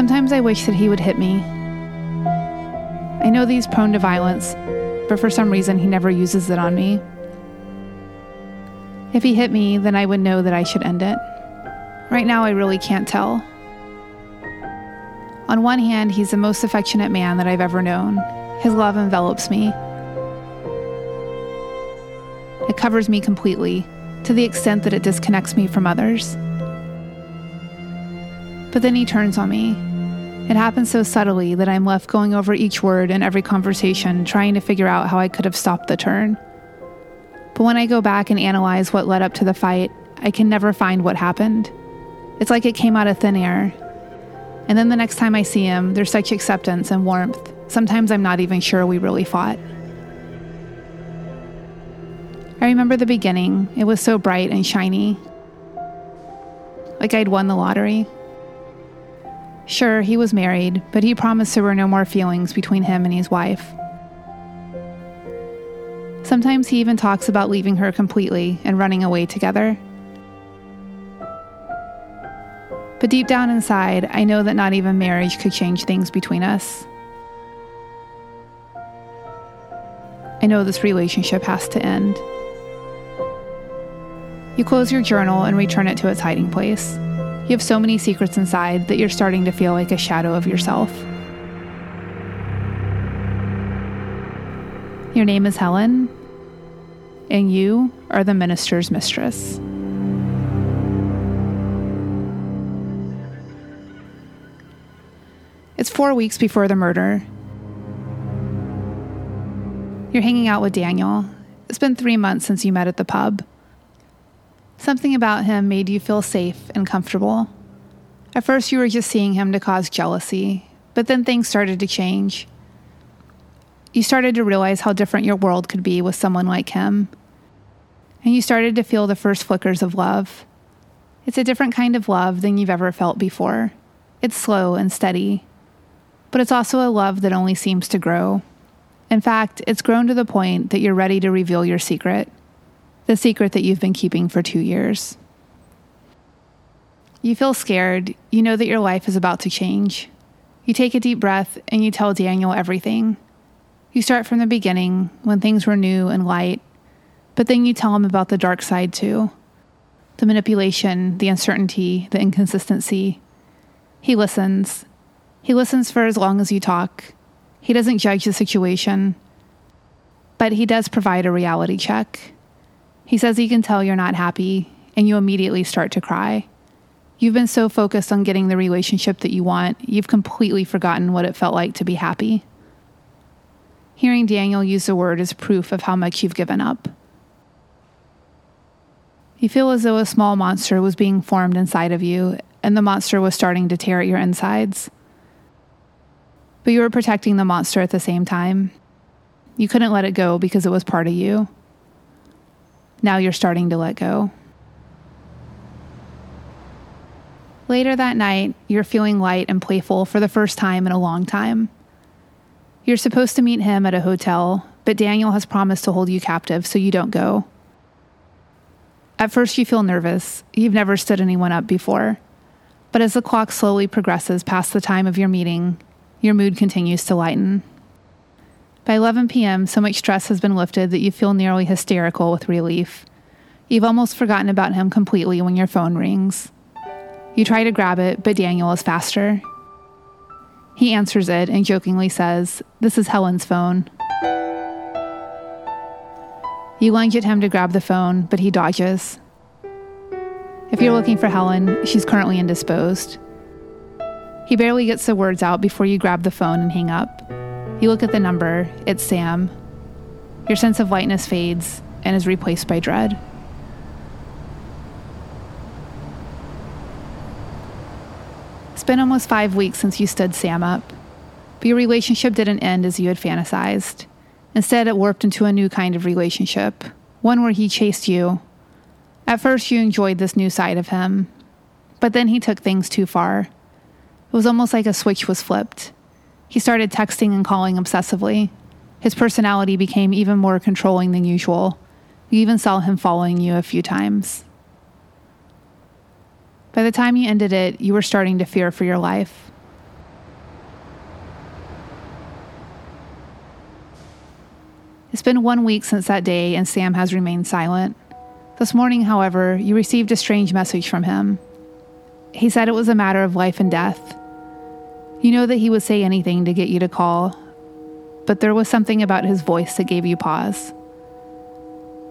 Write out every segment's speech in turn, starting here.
Sometimes I wish that he would hit me. I know that he's prone to violence, but for some reason he never uses it on me. If he hit me, then I would know that I should end it. Right now, I really can't tell. On one hand, he's the most affectionate man that I've ever known. His love envelops me. It covers me completely, to the extent that it disconnects me from others. But then he turns on me. It happens so subtly that I'm left going over each word in every conversation, trying to figure out how I could have stopped the turn. But when I go back and analyze what led up to the fight, I can never find what happened. It's like it came out of thin air. And then the next time I see him, there's such acceptance and warmth. Sometimes I'm not even sure we really fought. I remember the beginning. It was so bright and shiny. Like I'd won the lottery. Sure, he was married, but he promised there were no more feelings between him and his wife. Sometimes he even talks about leaving her completely and running away together. But deep down inside, I know that not even marriage could change things between us. I know this relationship has to end. You close your journal and return it to its hiding place. You have so many secrets inside that you're starting to feel like a shadow of yourself. Your name is Helen, and you are the minister's mistress. It's four weeks before the murder. You're hanging out with Daniel. It's been three months since you met at the pub. Something about him made you feel safe and comfortable. At first, you were just seeing him to cause jealousy, but then things started to change. You started to realize how different your world could be with someone like him. And you started to feel the first flickers of love. It's a different kind of love than you've ever felt before. It's slow and steady but it's also a love that only seems to grow. In fact, it's grown to the point that you're ready to reveal your secret, the secret that you've been keeping for two years. You feel scared. You know that your life is about to change. You take a deep breath and you tell Daniel everything. You start from the beginning when things were new and light, but then you tell him about the dark side too the manipulation, the uncertainty, the inconsistency. He listens he listens for as long as you talk. He doesn't judge the situation, but he does provide a reality check. He says he can tell you're not happy, and you immediately start to cry. You've been so focused on getting the relationship that you want, you've completely forgotten what it felt like to be happy. Hearing Daniel use the word is proof of how much you've given up. You feel as though a small monster was being formed inside of you, and the monster was starting to tear at your insides. But you were protecting the monster at the same time. You couldn't let it go because it was part of you. Now you're starting to let go. Later that night, you're feeling light and playful for the first time in a long time. You're supposed to meet him at a hotel, but Daniel has promised to hold you captive so you don't go. At first, you feel nervous. You've never stood anyone up before. But as the clock slowly progresses past the time of your meeting, your mood continues to lighten. By 11 p.m., so much stress has been lifted that you feel nearly hysterical with relief. You've almost forgotten about him completely when your phone rings. You try to grab it, but Daniel is faster. He answers it and jokingly says, This is Helen's phone. You lunge at him to grab the phone, but he dodges. If you're looking for Helen, she's currently indisposed. He barely gets the words out before you grab the phone and hang up. You look at the number, it's Sam. Your sense of lightness fades and is replaced by dread. It's been almost five weeks since you stood Sam up, but your relationship didn't end as you had fantasized. Instead, it warped into a new kind of relationship, one where he chased you. At first, you enjoyed this new side of him, but then he took things too far. It was almost like a switch was flipped. He started texting and calling obsessively. His personality became even more controlling than usual. You even saw him following you a few times. By the time you ended it, you were starting to fear for your life. It's been one week since that day, and Sam has remained silent. This morning, however, you received a strange message from him. He said it was a matter of life and death. You know that he would say anything to get you to call, but there was something about his voice that gave you pause.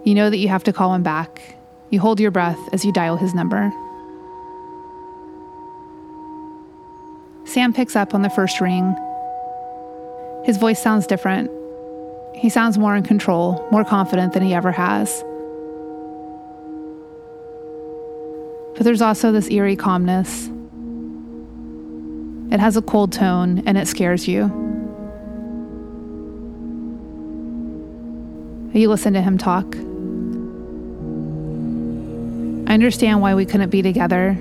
You know that you have to call him back. You hold your breath as you dial his number. Sam picks up on the first ring. His voice sounds different. He sounds more in control, more confident than he ever has. But there's also this eerie calmness. It has a cold tone and it scares you. You listen to him talk. I understand why we couldn't be together.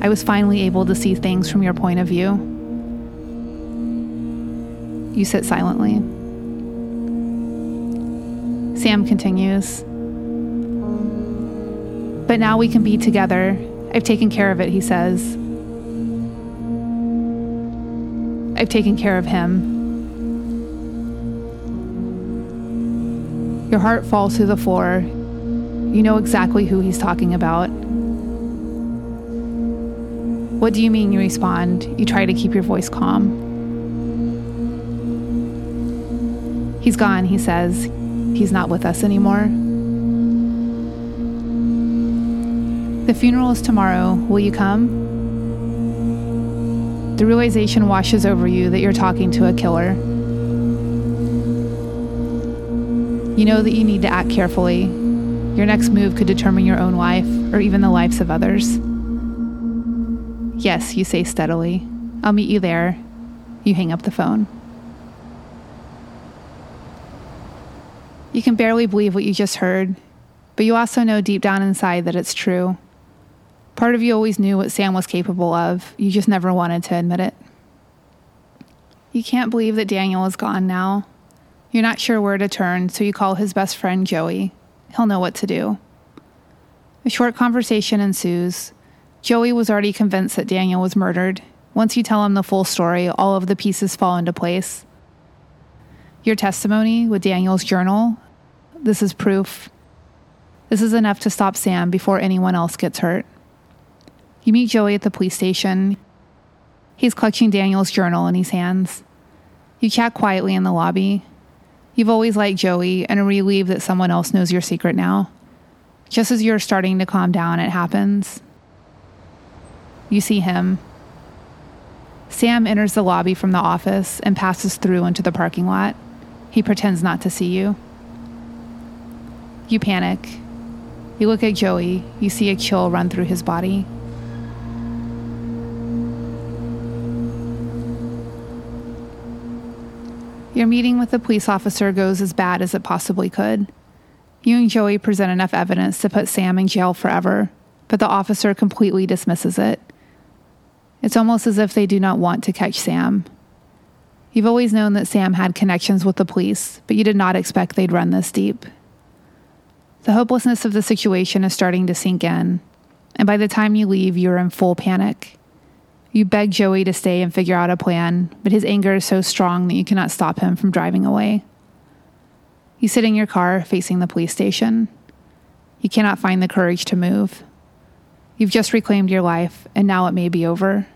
I was finally able to see things from your point of view. You sit silently. Sam continues. But now we can be together. I've taken care of it, he says. I've taken care of him. Your heart falls to the floor. You know exactly who he's talking about. What do you mean? You respond. You try to keep your voice calm. He's gone, he says. He's not with us anymore. The funeral is tomorrow. Will you come? The realization washes over you that you're talking to a killer. You know that you need to act carefully. Your next move could determine your own life or even the lives of others. Yes, you say steadily. I'll meet you there. You hang up the phone. You can barely believe what you just heard, but you also know deep down inside that it's true. Part of you always knew what Sam was capable of, you just never wanted to admit it. You can't believe that Daniel is gone now. You're not sure where to turn, so you call his best friend Joey. He'll know what to do. A short conversation ensues. Joey was already convinced that Daniel was murdered. Once you tell him the full story, all of the pieces fall into place. Your testimony with Daniel's journal this is proof. This is enough to stop Sam before anyone else gets hurt. You meet Joey at the police station. He's clutching Daniel's journal in his hands. You chat quietly in the lobby. You've always liked Joey and are relieved that someone else knows your secret now. Just as you're starting to calm down, it happens. You see him. Sam enters the lobby from the office and passes through into the parking lot. He pretends not to see you. You panic. You look at Joey. You see a chill run through his body. Your meeting with the police officer goes as bad as it possibly could. You and Joey present enough evidence to put Sam in jail forever, but the officer completely dismisses it. It's almost as if they do not want to catch Sam. You've always known that Sam had connections with the police, but you did not expect they'd run this deep. The hopelessness of the situation is starting to sink in, and by the time you leave, you're in full panic. You beg Joey to stay and figure out a plan, but his anger is so strong that you cannot stop him from driving away. You sit in your car facing the police station. You cannot find the courage to move. You've just reclaimed your life, and now it may be over.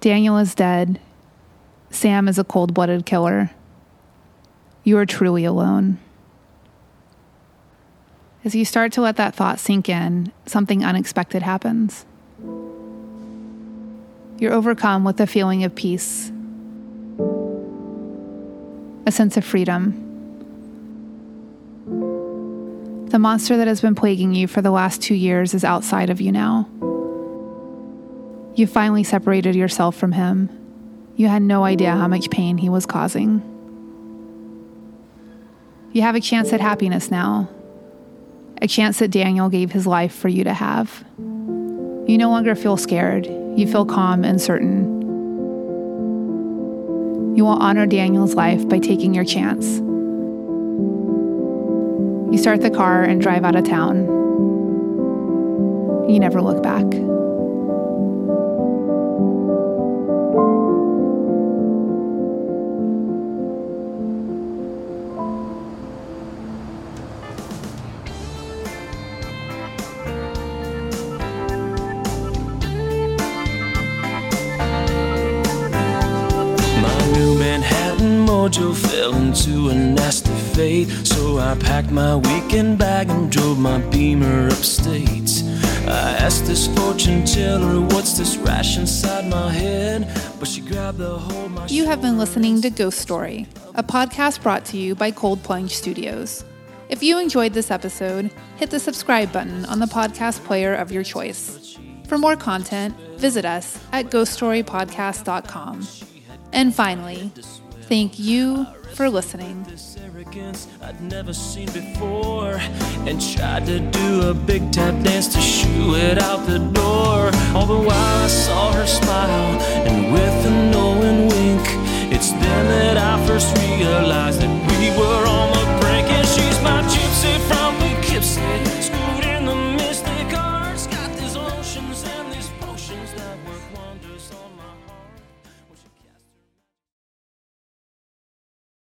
Daniel is dead. Sam is a cold blooded killer. You are truly alone. As you start to let that thought sink in, something unexpected happens. You're overcome with a feeling of peace, a sense of freedom. The monster that has been plaguing you for the last two years is outside of you now. You finally separated yourself from him. You had no idea how much pain he was causing. You have a chance at happiness now, a chance that Daniel gave his life for you to have. You no longer feel scared. You feel calm and certain. You will honor Daniel's life by taking your chance. You start the car and drive out of town. You never look back. Mojo fell into a nasty fate. So I packed my weekend bag and drove my beamer upstate. I asked this fortune teller, what's this rash inside my head? But she grabbed the whole my You have been listening to Ghost Story, a podcast brought to you by Cold Plunge Studios. If you enjoyed this episode, hit the subscribe button on the podcast player of your choice. For more content, visit us at ghoststorypodcast.com. And finally, Thank you for listening. I'd never seen before, and tried to do a big tap dance to shoo it out the door. All the while I saw her smile, and with a knowing wink, it's then that I first realized.